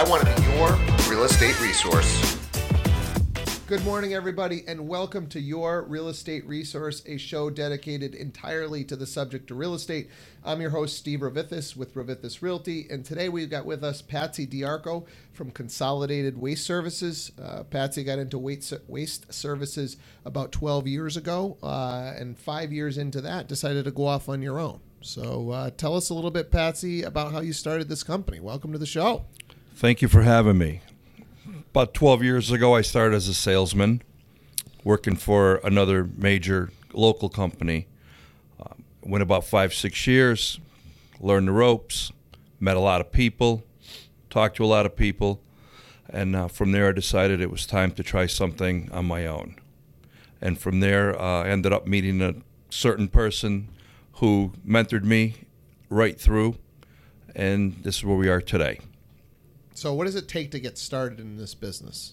I want to be your real estate resource. Good morning, everybody, and welcome to Your Real Estate Resource, a show dedicated entirely to the subject of real estate. I'm your host, Steve Rovithis with Rovithis Realty, and today we've got with us Patsy Diarco from Consolidated Waste Services. Uh, Patsy got into waste, waste services about 12 years ago, uh, and five years into that, decided to go off on your own. So uh, tell us a little bit, Patsy, about how you started this company. Welcome to the show. Thank you for having me about 12 years ago, I started as a salesman, working for another major local company. Uh, went about five, six years, learned the ropes, met a lot of people, talked to a lot of people, and uh, from there I decided it was time to try something on my own. And from there, uh, I ended up meeting a certain person who mentored me right through, and this is where we are today. So, what does it take to get started in this business?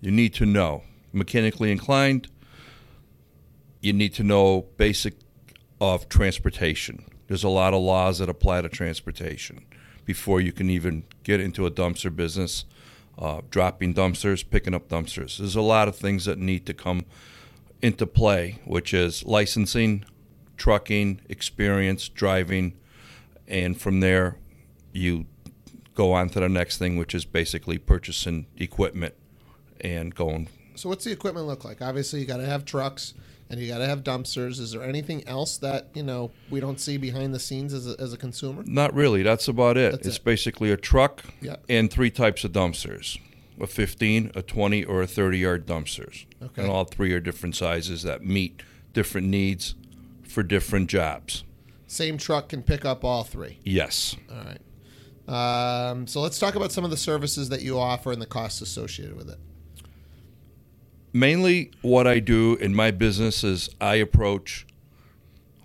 You need to know mechanically inclined. You need to know basic of transportation. There's a lot of laws that apply to transportation before you can even get into a dumpster business. Uh, dropping dumpsters, picking up dumpsters. There's a lot of things that need to come into play, which is licensing, trucking, experience, driving, and from there, you go on to the next thing, which is basically purchasing equipment and going. So, what's the equipment look like? Obviously, you got to have trucks and you got to have dumpsters. Is there anything else that you know we don't see behind the scenes as a, as a consumer? Not really. That's about it. That's it's it. basically a truck and three types of dumpsters: a 15, a 20, or a 30 yard dumpsters. Okay. And all three are different sizes that meet different needs for different jobs. Same truck can pick up all three. Yes. All right. Um, so let's talk about some of the services that you offer and the costs associated with it. Mainly, what I do in my business is I approach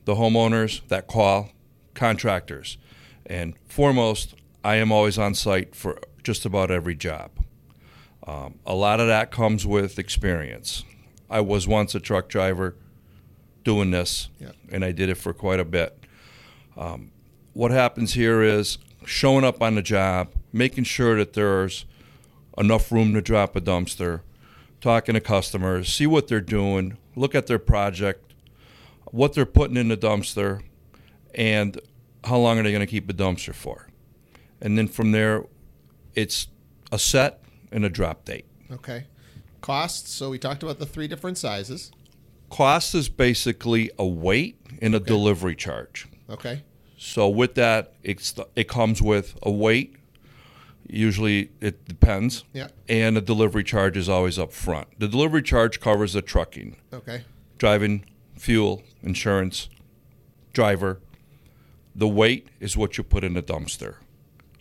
the homeowners that call, contractors, and foremost, I am always on site for just about every job. Um, a lot of that comes with experience. I was once a truck driver doing this, yeah. and I did it for quite a bit. Um, what happens here is showing up on the job, making sure that there's enough room to drop a dumpster, talking to customers, see what they're doing, look at their project, what they're putting in the dumpster, and how long are they going to keep the dumpster for. And then from there, it's a set and a drop date. Okay. Costs. So we talked about the three different sizes. Cost is basically a weight and a okay. delivery charge. Okay. So with that, it's it comes with a weight. Usually it depends. Yeah. And the delivery charge is always up front. The delivery charge covers the trucking. Okay. Driving, fuel, insurance, driver. The weight is what you put in the dumpster.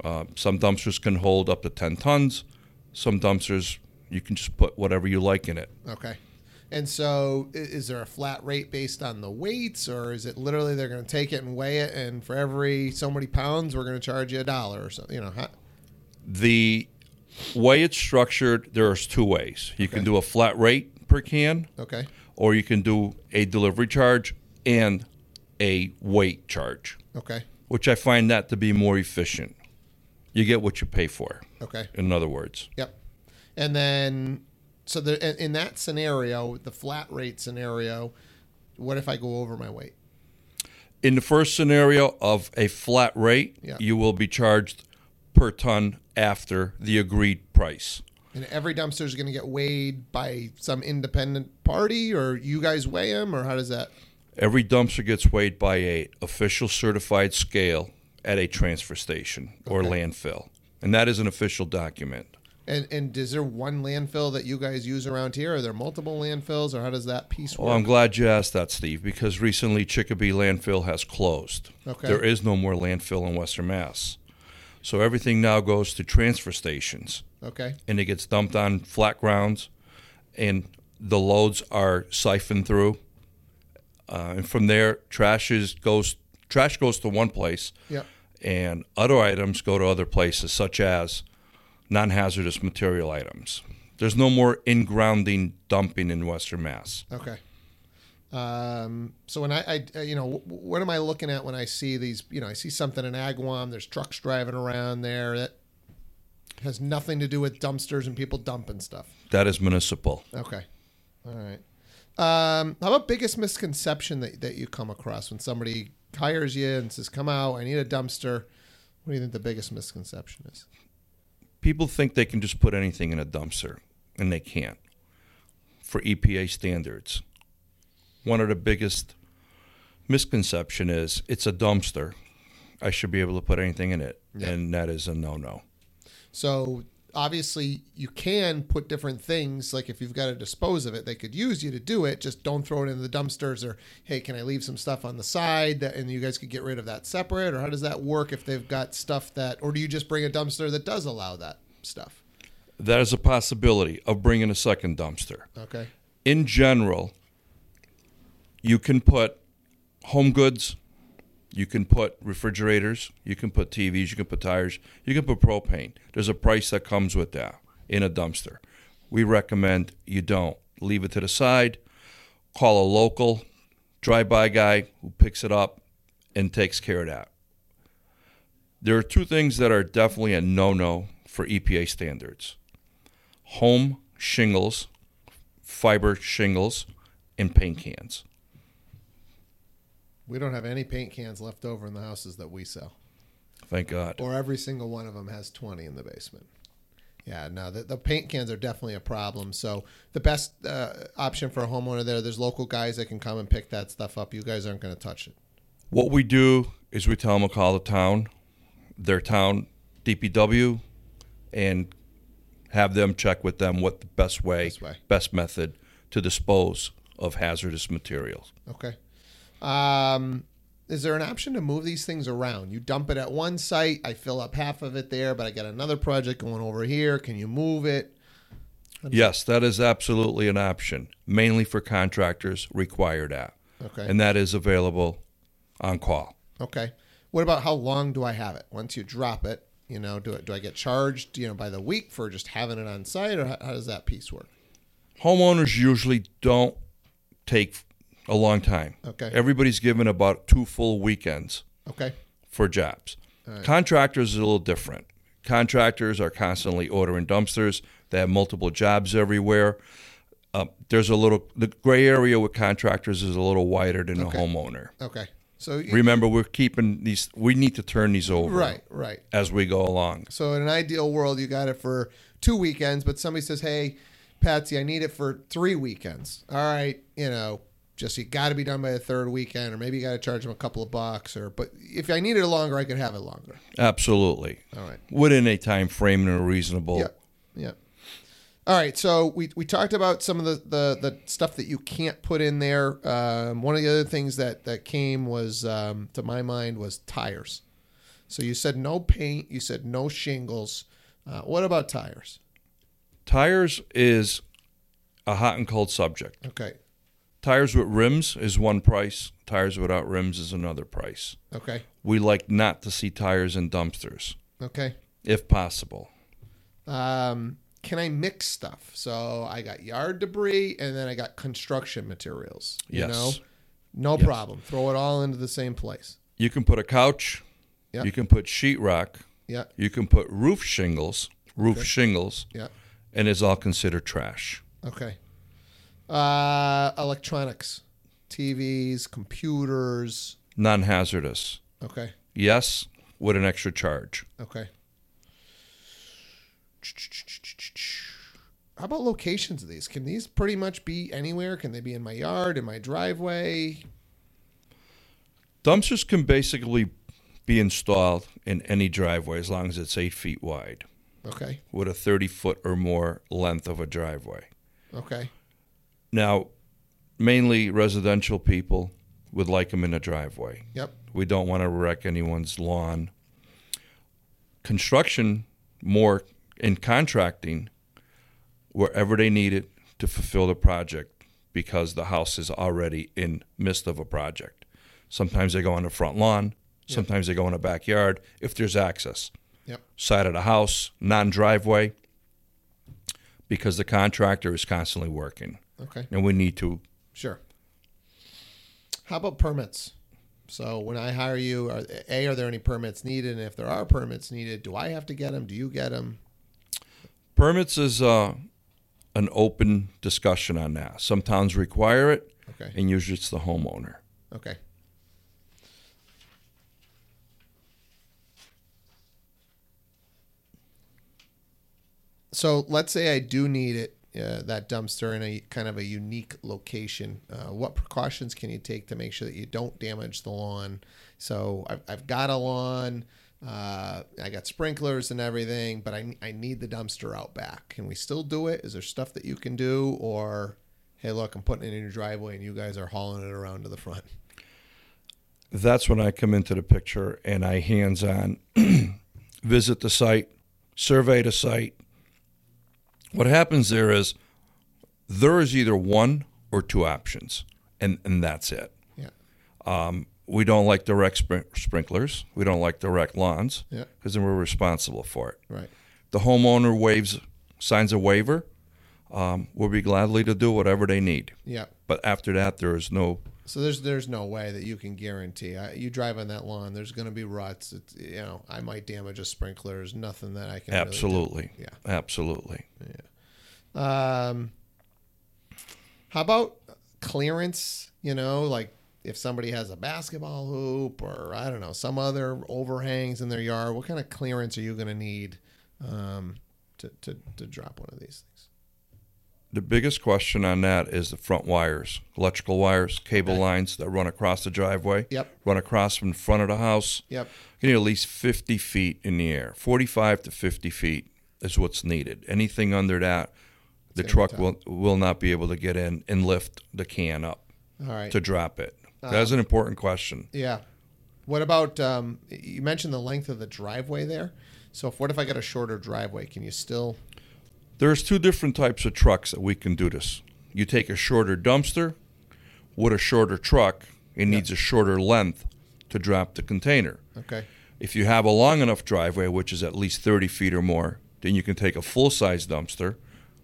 Uh, some dumpsters can hold up to 10 tons. Some dumpsters, you can just put whatever you like in it. Okay. And so, is there a flat rate based on the weights, or is it literally they're going to take it and weigh it, and for every so many pounds, we're going to charge you a dollar or something? You know, how? the way it's structured, there's two ways. You okay. can do a flat rate per can, okay, or you can do a delivery charge and a weight charge, okay, which I find that to be more efficient. You get what you pay for. Okay. In other words. Yep. And then so the, in that scenario, the flat rate scenario, what if I go over my weight? In the first scenario of a flat rate, yeah. you will be charged per ton after the agreed price. And every dumpster is going to get weighed by some independent party, or you guys weigh them, or how does that? Every dumpster gets weighed by a official certified scale at a transfer station or okay. landfill, and that is an official document. And and is there one landfill that you guys use around here? Are there multiple landfills, or how does that piece work? Well, I'm glad you asked that, Steve, because recently Chicopee landfill has closed. Okay. There is no more landfill in Western Mass, so everything now goes to transfer stations. Okay. And it gets dumped on flat grounds, and the loads are siphoned through, uh, and from there, trash is goes trash goes to one place. Yeah. And other items go to other places, such as non hazardous material items. There's no more in grounding dumping in Western Mass. Okay. Um, so when I, I, you know, what am I looking at when I see these? You know, I see something in Agawam. There's trucks driving around there. That has nothing to do with dumpsters and people dumping stuff. That is municipal. Okay. All right. Um, how about biggest misconception that, that you come across when somebody hires you and says, "Come out, I need a dumpster." What do you think the biggest misconception is? People think they can just put anything in a dumpster, and they can't. For EPA standards, one of the biggest misconception is it's a dumpster. I should be able to put anything in it, Yeah. and that is a no-no. So obviously, you can put different things. Like if you've got to dispose of it, they could use you to do it. Just don't throw it in the dumpsters. Or hey, can I leave some stuff on the side that, and you guys could get rid of that separate? Or how does that work if they've got stuff that? Or do you just bring a dumpster that does allow that stuff? That is a possibility of bringing a second dumpster. Okay. in general, you can put home goods, you can put refrigerators, you can put TVs, you can put tires, you can put propane. There's a price that comes with that in a dumpster. We recommend you don't. Leave it to the side, call a local drive by guy who picks it up and takes care of that. There are two things that are definitely a no no for EPA standards home shingles fiber shingles, and paint cans. We don't have any paint cans left over in the houses that we sell. Thank God. Or every single one of them has 20 in the basement. Yeah, no, the, the paint cans are definitely a problem. So the best uh, option for a homeowner there, there's local guys that can come and pick that stuff up. You guys aren't going to touch it. What we do is we tell them to call the town, their town DPW, and have them check with them what the best way, Best way. best method to dispose of hazardous materials. Okay. Um, is there an option to move these things around? You dump it at one site, I fill up half of it there, but I got another project going over here. Can you move it? Yes, that is absolutely an option. Mainly for contractors, required that, Okay. and that is available on call. Okay. What about how long do I have it? Once you drop it, you know, do it do I get charged, you know, by the week for just having it on site or how, how does that piece work? Homeowners usually don't take a long time. Okay. Everybody's given about two full weekends Okay. for jobs. Contractors is a little different. Contractors are constantly ordering dumpsters. They have multiple jobs everywhere. Uh, there's a little the gray area with contractors is a little wider than Okay. a homeowner. Okay. So Remember, we're keeping these. We need to turn these over right, right. as we go along. So in an ideal world, you got it for two weekends, but somebody says, "Hey, Patsy, I need it for three weekends." All right, you know, just you got to be done by the third weekend, or maybe you got to charge them a couple of bucks, or but if I needed it longer, I could have it longer. Absolutely, All right. within a time frame and a reasonable. Yeah. Yeah. All right. So we, we talked about some of the, the, the stuff that you can't put in there. Um, one of the other things that, that came was, um, to my mind, was tires. So you said no paint. You said no shingles. Uh, what about tires? Tires is a hot and cold subject. Okay. Tires with rims is one price. Tires without rims is another price. Okay. We like not to see tires in dumpsters, Okay. if possible. Um, can I mix stuff? So I got yard debris and then I got construction materials. You Yes. know, no Yes. problem. Throw it all into the same place. You can put a couch. Yeah. You can put sheetrock. Yeah. You can put roof shingles, roof shingles, Yeah. and it's all considered trash. Okay. Uh, electronics, TVs, computers. Non-hazardous. Okay. Yes, with an extra charge. Okay. How about locations of these? Can these pretty much be anywhere? Can they be in my yard, in my driveway? Dumpsters can basically be installed in any driveway as long as it's eight feet wide, Okay. with a 30 foot or more length of a driveway. Okay. Now, mainly residential people would like them in a driveway. Yep. We don't want to wreck anyone's lawn. Construction, more in contracting, wherever they need it to fulfill the project because the house is already in midst of a project. Sometimes they go on the front lawn, sometimes they go in the backyard if there's access. Yep. Side of the house, non driveway, because the contractor is constantly working Okay. and we need to Sure. How about permits? So when I hire you, are, a are there any permits needed? And if there are permits needed, do I have to get them? Do you get them? Permits is uh, an open discussion on that. Some towns require it, Okay. and usually it's the homeowner. Okay. So let's say I do need it, uh, that dumpster in a kind of a unique location. Uh, what precautions can you take to make sure that you don't damage the lawn? So I've, I've got a lawn, uh, I got sprinklers and everything, but I, I need the dumpster out back. Can we still do it? Is there stuff that you can do? Or, hey, look, I'm putting it in your driveway and you guys are hauling it around to the front? That's when I come into the picture and I hands on visit the site, survey the site. What happens there is there is either one or two options, and, and that's it. Yeah. We don't like direct sprin- sprinklers. We don't like direct lawns Yeah. because then we're responsible for it. Right. The homeowner waives, signs a waiver. Um, we'll be gladly to do whatever they need. Yeah. But after that, there is no So there's there's no way that you can guarantee. I, you drive on that lawn, there's going to be ruts. It's, you know, I might damage a sprinkler. There's nothing that I can. really do. absolutely, Yeah. absolutely. Um, how about clearance? You know, like if somebody has a basketball hoop or I don't know some other overhangs in their yard, what kind of clearance are you going to need um, to, to to drop one of these things? The biggest question on that is the front wires, electrical wires, cable Okay. lines that run across the driveway, Yep. run across from front of the house. Yep. You need at least 50 feet in the air. 45 to 50 feet is what's needed. Anything under that, the truck tough. will will not be able to get in and lift the can up All right. to drop it. Uh, That's an important question. Yeah. What about um, you mentioned the length of the driveway there? So if, what if I got a shorter driveway? Can you still? There's two different types of trucks that we can do this. You take a shorter dumpster with a shorter truck, it needs a shorter length to drop the container. Okay. If you have a long enough driveway, which is at least 30 feet or more, then you can take a full size dumpster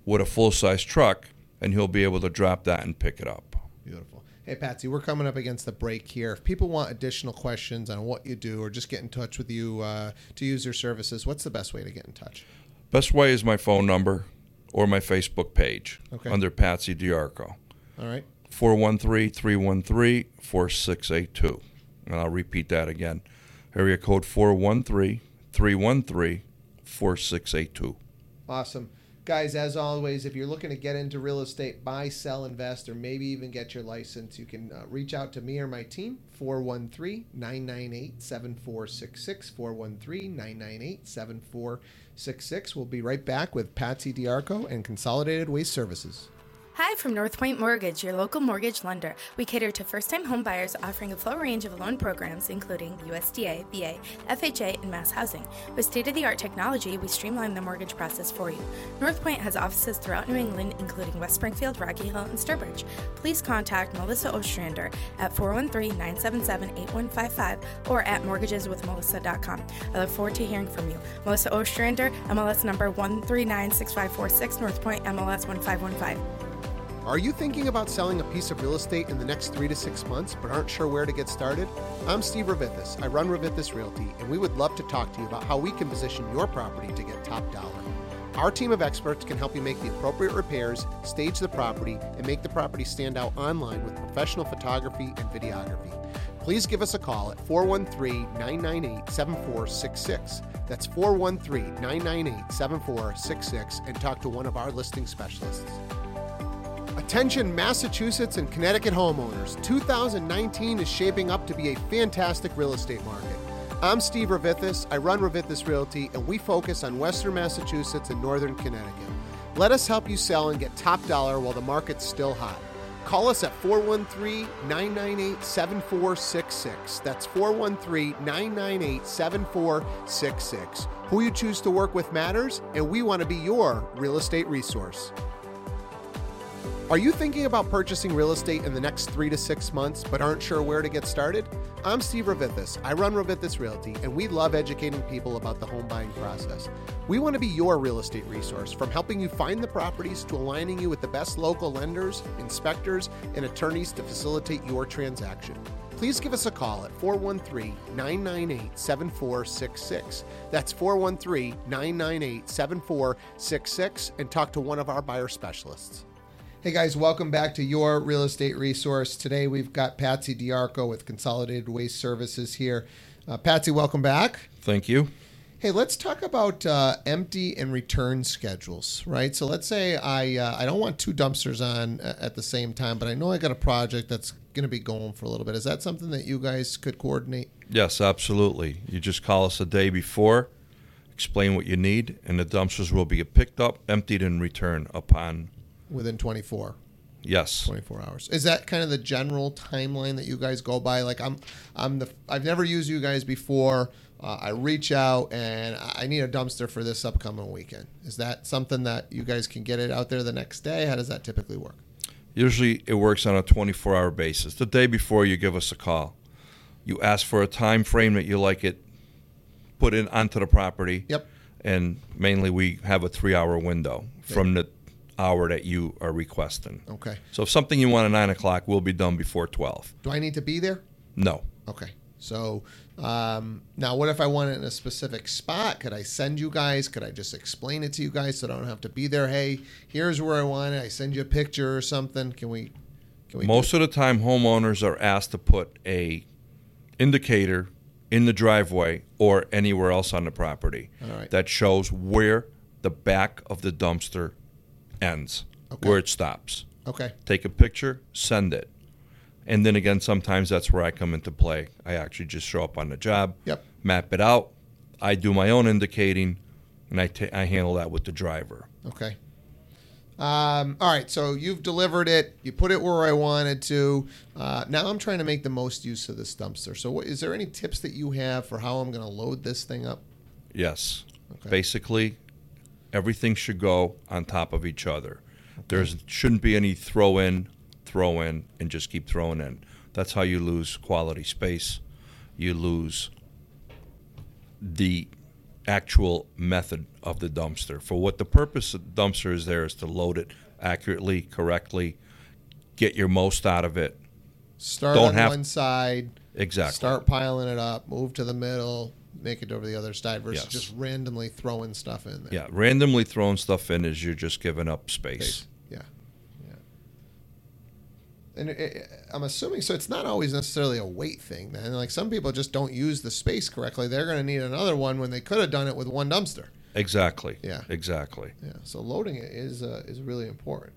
with a full size truck, and he'll be able to drop that and pick it up. Beautiful. Hey Patsy, we're coming up against the break here. If people want additional questions on what you do or just get in touch with you uh, to use your services, what's the best way to get in touch? Best way is my phone number or my Facebook page Okay. under Patsy Diarco. All right. 413 313 4682. And I'll repeat that again. Area code 413 313 4682. Awesome. Guys, as always, if you're looking to get into real estate, buy, sell, invest, or maybe even get your license, you can uh, reach out to me or my team, 413 998 7466. 413 998 7466. We'll be right back with Patsy Diarco and Consolidated Waste Services. Hi from North Point Mortgage, your local mortgage lender. We cater to first time home buyers offering a full range of loan programs, including USDA, VA, FHA, and mass housing. With state of the art technology, we streamline the mortgage process for you. North Point has offices throughout New England, including West Springfield, Rocky Hill, and Sturbridge. Please contact Melissa Ostrander at 413 977 8155 or at mortgageswithmelissa.com. I look forward to hearing from you. Melissa Ostrander, MLS number 1396546, North Point, MLS 1515. Are you thinking about selling a piece of real estate in the next three to six months but aren't sure where to get started? I'm Steve Rovithis. I run Rovithis Realty, and we would love to talk to you about how we can position your property to get top dollar. Our team of experts can help you make the appropriate repairs, stage the property, and make the property stand out online with professional photography and videography. Please give us a call at 413 998 7466. That's 413 998 7466 and talk to one of our listing specialists. Attention, Massachusetts and Connecticut homeowners. 2019 is shaping up to be a fantastic real estate market. I'm Steve Rovithis. I run Rovithis Realty, and we focus on Western Massachusetts and Northern Connecticut. Let us help you sell and get top dollar while the market's still hot. Call us at 413 998 7466. That's 413 998 7466. Who you choose to work with matters, and we want to be your real estate resource. Are you thinking about purchasing real estate in the next three to six months but aren't sure where to get started? I'm Steve Rovithis. I run Rovithis Realty, and we love educating people about the home buying process. We want to be your real estate resource from helping you find the properties to aligning you with the best local lenders, inspectors, and attorneys to facilitate your transaction. Please give us a call at 413 998 7466. That's 413 998 7466 and talk to one of our buyer specialists. Hey guys, welcome back to your real estate resource. Today we've got Patsy Diarco with Consolidated Waste Services here. Uh, Patsy, welcome back. Thank you. Hey, let's talk about uh, empty and return schedules, right? So let's say I uh, I don't want two dumpsters on uh, at the same time, but I know I got a project that's going to be going for a little bit. Is that something that you guys could coordinate? Yes, absolutely. You just call us a day before, explain what you need, and the dumpsters will be picked up, emptied, and returned upon. Within 24. Yes. 24 hours. Is that kind of the general timeline that you guys go by? Like I'm, I'm the, I've never used you guys before. Uh, I reach out and I need a dumpster for this upcoming weekend. Is that something that you guys can get it out there the next day? How does that typically work? Usually it works on a 24 hour basis. The day before you give us a call. You ask for a time frame that you like it put in onto the property. Yep. And mainly we have a three hour window from the hour that you are requesting. Okay. So if something you want at nine o'clock will be done before 12. Do I need to be there? No. Okay. So um, now, what if I want it in a specific spot? Could I send you guys? Could I just explain it to you guys so I don't have to be there? Hey, here's where I want it. I send you a picture or something. Can we? Can we? Most of the time, homeowners are asked to put a indicator in the driveway or anywhere else on the property right. that shows where the back of the dumpster ends, Okay. where it stops. Okay. Take a picture, send it. And then again, sometimes that's where I come into play. I actually just show up on the job, Yep. map it out. I do my own indicating, and I I handle that with the driver. Okay. Um, all right. So you've delivered it. You put it where I wanted to. Uh, now I'm trying to make the most use of this dumpster. So, what, is there any tips that you have for how I'm going to load this thing up? Yes. Okay. Basically, everything should go on top of each other. There shouldn't be any throw in, throw in, and just keep throwing in. That's how you lose quality space. You lose the actual method of the dumpster. For what the purpose of the dumpster is there is to load it accurately, correctly, get your most out of it. Start Don't on have- one side. Exactly. Start piling it up. Move to the middle. Make it over the other side versus Yes. just randomly throwing stuff in there. Yeah, randomly throwing stuff in is you're just giving up space. Yeah. Yeah. And it, it, I'm assuming so. It's not always necessarily a weight thing. Then, like some people just don't use the space correctly. They're going to need another one when they could have done it with one dumpster. Exactly. Yeah. Exactly. Yeah. So loading it is uh, is really important.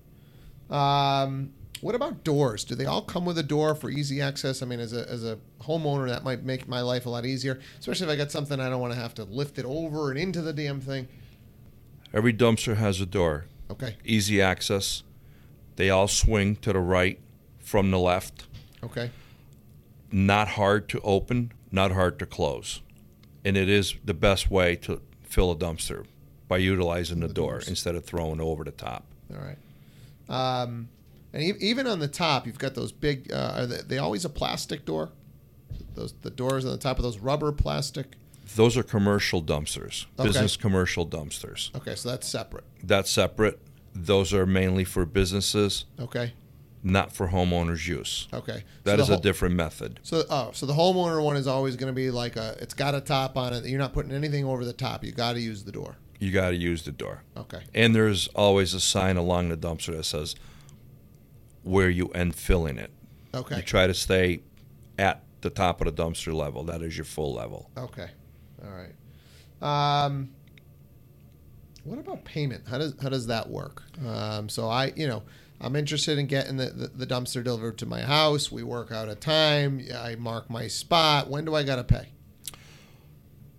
Um, what about doors? Do they all come with a door for easy access? I mean, as a, as a homeowner, that might make my life a lot easier, especially if I got something I don't want to have to lift it over and into the damn thing. Every dumpster has a door. Okay. Easy access. They all swing to the right from the left. Okay. Not hard to open, not hard to close. And it is the best way to fill a dumpster by utilizing the, The door doors. instead of throwing over the top. All right. Um, and e- even on the top, you've got those big. Uh, are they, they always a plastic door? Those the doors on the top of those rubber plastic. Those are commercial dumpsters, Okay. business commercial dumpsters. Okay, so that's separate. That's separate. Those are mainly for businesses, Okay. not for homeowners' use. Okay. That so is the a different method. So oh, so the homeowner one is always going to be like a. It's got a top on it. You're not putting anything over the top. You got to use the door. You got to use the door. Okay. And there's always a sign along the dumpster that says where you end filling it. Okay. You try to stay at the top of the dumpster level. That is your full level. Okay. All right. Um, what about payment? How does how does that work? Um, so I, you know, I'm interested in getting the, the, the dumpster delivered to my house. We work out a time. I mark my spot. When do I got to pay?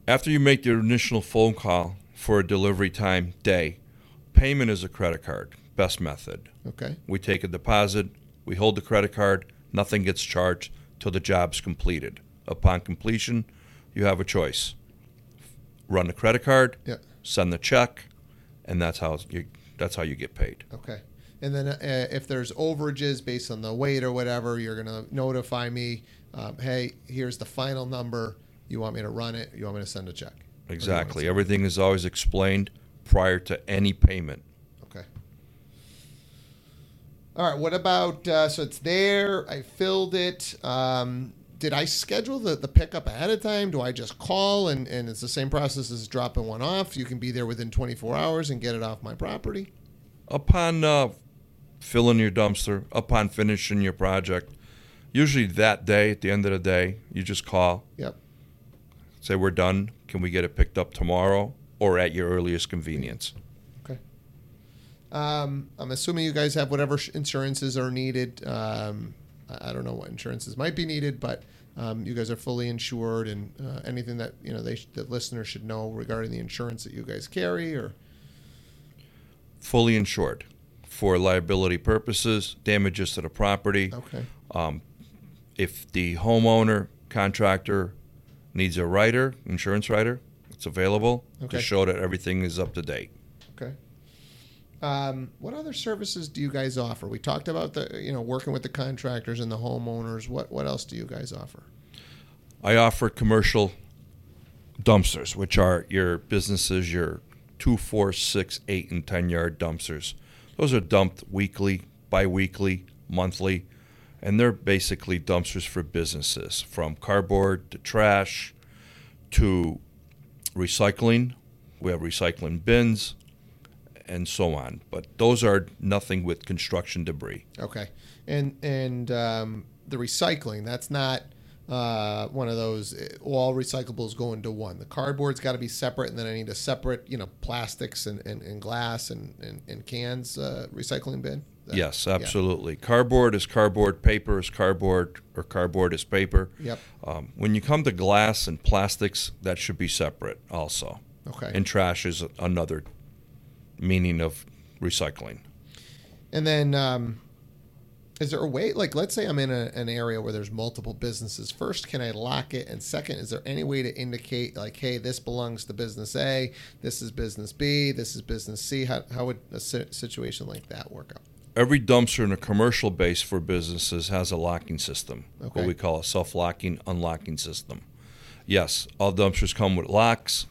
After you make your initial phone call for a delivery time day, payment is a credit card. Best method. Okay. We take a deposit, we hold the credit card, nothing gets charged till the job's completed. Upon completion, you have a choice. Run the credit card, Yeah. send the check, and that's how you that's how you get paid. Okay. and then uh, if there's overages based on the weight or whatever, you're gonna notify me. Um, hey, here's the final number. You want me to run it? You want me to send a check? Or do you want to Exactly. Everything is always explained prior to any payment. All right. What about? Uh, so it's there. I filled it. Um, did I schedule the, the pickup ahead of time? Do I just call and, and it's the same process as dropping one off? You can be there within 24 hours and get it off my property. Upon uh, filling your dumpster, upon finishing your project, usually that day, at the end of the day, you just call, Yep. say, We're done. Can we get it picked up tomorrow or at your earliest convenience? Um, I'm assuming you guys have whatever insurances are needed. Um, I I don't know what insurances might be needed, but um, you guys are fully insured, and uh, anything that you know they sh- the listeners should know regarding the insurance that you guys carry, or Fully insured for liability purposes, damages to the property. okay, Um, if the homeowner contractor needs a writer, insurance writer, it's available Okay. to show that everything is up to date. okay. Um, what other services do you guys offer? We talked about the you know working with the contractors and the homeowners. What what else do you guys offer? I offer commercial dumpsters, which are your businesses, your two, four, six, eight, and ten yard dumpsters. Those are dumped weekly, bi weekly, monthly, and they're basically dumpsters for businesses from cardboard to trash to recycling. We have recycling bins and so on. But those are nothing with construction debris. Okay, and and um, the recycling that's not uh, one of those uh, all recyclables go into one. The cardboard's got to be separate, and then I need a separate you know plastics and, and, and glass and, and, and cans uh, recycling bin. That- Yes, yeah. absolutely. Cardboard is cardboard, paper is cardboard, or cardboard is paper. Yep. Um, when you come to glass and plastics, that should be separate also. Okay. And trash is another meaning of recycling. And then, um, is there a way, like, let's say I'm in a, an area where there's multiple businesses. First, can I lock it? And second, is there any way to indicate, like, hey, this belongs to business A, this is business B, this is business C? How, how would a situation like that work out? Every dumpster in a commercial base for businesses has a locking system, Okay. what we call a self locking, unlocking system. Yes, all dumpsters come with locks.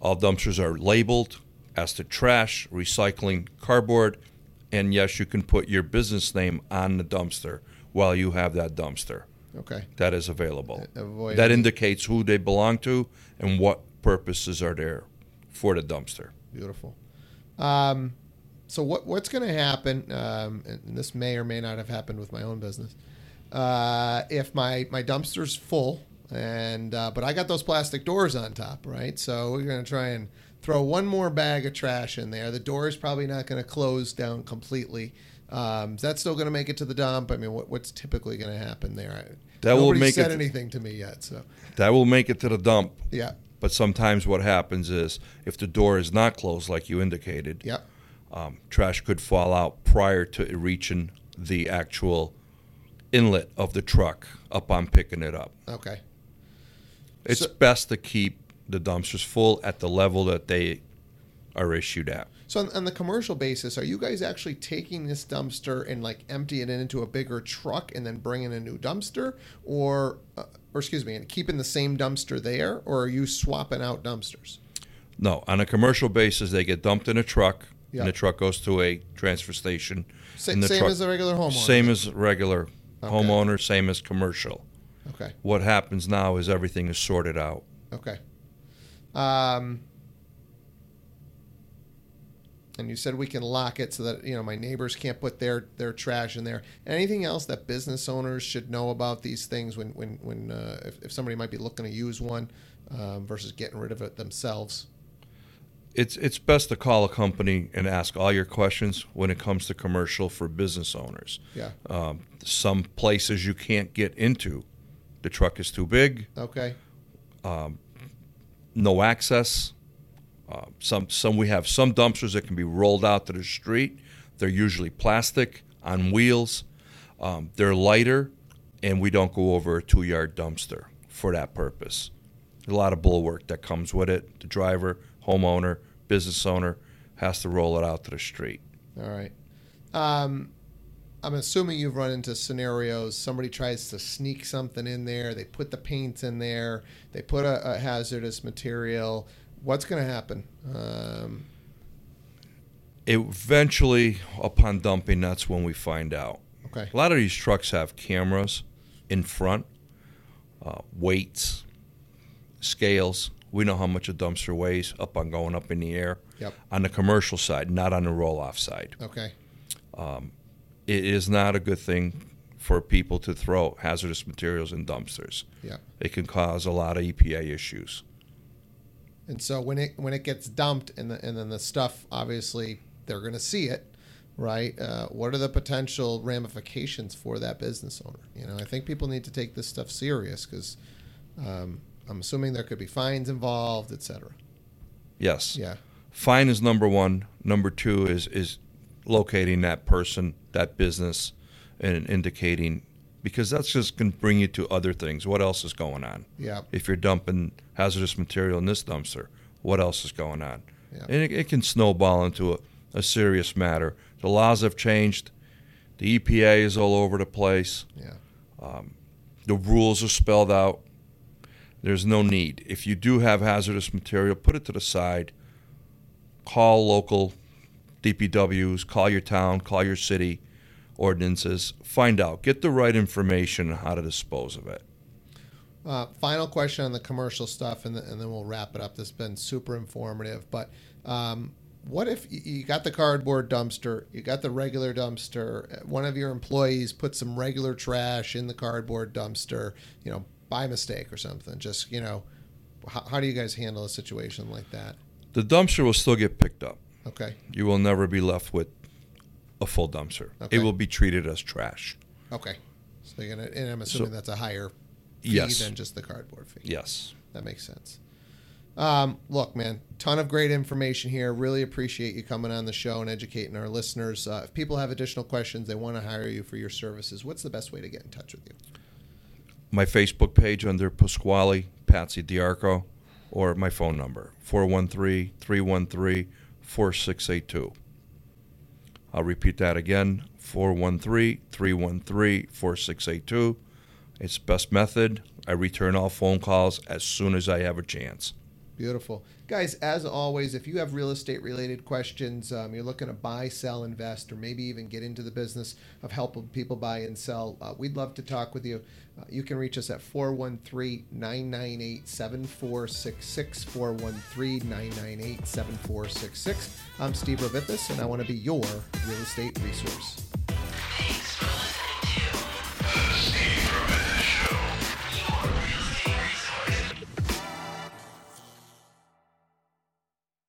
All dumpsters are labeled as to trash, recycling, cardboard, and yes, you can put your business name on the dumpster while you have that dumpster. Okay. That is available. Avoid that indicates who they belong to and what purposes are there for the dumpster. Beautiful. Um, so what what's going to happen? Um, and this may or may not have happened with my own business. Uh, if my my dumpster's full, and uh, but I got those plastic doors on top, right? So we're going to try and throw one more bag of trash in there. The door is probably not going to close down completely. Um, is that still going to make it to the dump? I mean, what, what's typically going to happen there? I, That will make said it- anything to me yet. So That will make it to the dump. yeah, But sometimes what happens is if the door is not closed, like you indicated, yep, um, trash could fall out prior to it reaching the actual inlet of the truck up on picking it up. okay. It's So- best to keep the dumpsters full at the level that they are issued at. So on, on the commercial basis, are you guys actually taking this dumpster and like emptying it into a bigger truck and then bringing a new dumpster, or uh, or excuse me, and keeping the same dumpster there, or are you swapping out dumpsters? No, on a commercial basis, they get dumped in a truck, Yeah. and the truck goes to a transfer station. Sa- same truck- as a regular homeowner. Same as regular Okay. homeowner, same as commercial. Okay. What happens now is everything is sorted out. Okay. Um, and you said we can lock it so that you know my neighbors can't put their their trash in there. Anything else that business owners should know about these things when when when uh, if, if somebody might be looking to use one um, versus getting rid of it themselves? It's it's best to call a company and ask all your questions when it comes to commercial for business owners. Yeah. Um, some places you can't get into. The truck is too big, Okay. No access. Uh, some some we have some dumpsters that can be rolled out to the street. They're usually plastic on wheels. Um, they're lighter, and we don't go over a two yard dumpster for that purpose. A lot of bulwark that comes with it. The driver, homeowner, business owner has to roll it out to the street. All right. Um, I'm assuming you've run into scenarios. Somebody tries to sneak something in there. They put the paint in there. They put a, a hazardous material. What's going to happen? Um, Eventually, upon dumping, that's when we find out. okay. A lot of these trucks have cameras in front, uh, weights, scales. We know how much a dumpster weighs up on going up in the air. Yep. On the commercial side, not on the roll off side. Okay. It is not a good thing for people to throw hazardous materials in dumpsters. Yeah. It can cause a lot of EPA issues. And so when it when it gets dumped and the, and then the stuff obviously they're going to see it, right? Uh, what are the potential ramifications for that business owner? You know, I think people need to take this stuff serious because um, I'm assuming there could be fines involved, et cetera. Yes. Yeah. Fine is number one. Number two is is locating that person, that business, and indicating because that's just going to bring you to other things. What else is going on? Yeah. If you're dumping hazardous material in this dumpster, what else is going on? Yeah. And it, it can snowball into a, a serious matter. The laws have changed. The EPA is all over the place. Yeah. Um, the rules are spelled out. There's no need. If you do have hazardous material, put it to the side. Call local DPWs, call your town, call your city ordinances. Find out. Get the right information on how to dispose of it. Uh, final question on the commercial stuff, and, and then we'll wrap it up. This has been super informative. But um, what if you got the cardboard dumpster, you got the regular dumpster, uh, one of your employees put some regular trash in the cardboard dumpster, you know, by mistake or something? Just, you know, how, how do you guys handle a situation like that? The dumpster will still get picked up. Okay. You will never be left with a full dumpster. Okay. It will be treated as trash. Okay. So you're gonna, and I'm assuming that's a higher fee Yes. than just the cardboard fee. Yes. That makes sense. Um, look, man, ton of great information here. Really appreciate you coming on the show and educating our listeners. Uh, if people have additional questions, they want to hire you for your services. What's the best way to get in touch with you? My Facebook page under Pasquale Patsy Diarco or my phone number 413 313 4682. I'll repeat that again 413 313 4682. It's best method. I return all phone calls as soon as I have a chance. Beautiful. Guys, as always, if you have real estate related questions, um, you're looking to buy, sell, invest, or maybe even get into the business of helping people buy and sell, uh, we'd love to talk with you. Uh, you can reach us at 413 998 7466. 413 998 7466. I'm Steve Rovithis, and I want to be your real estate resource.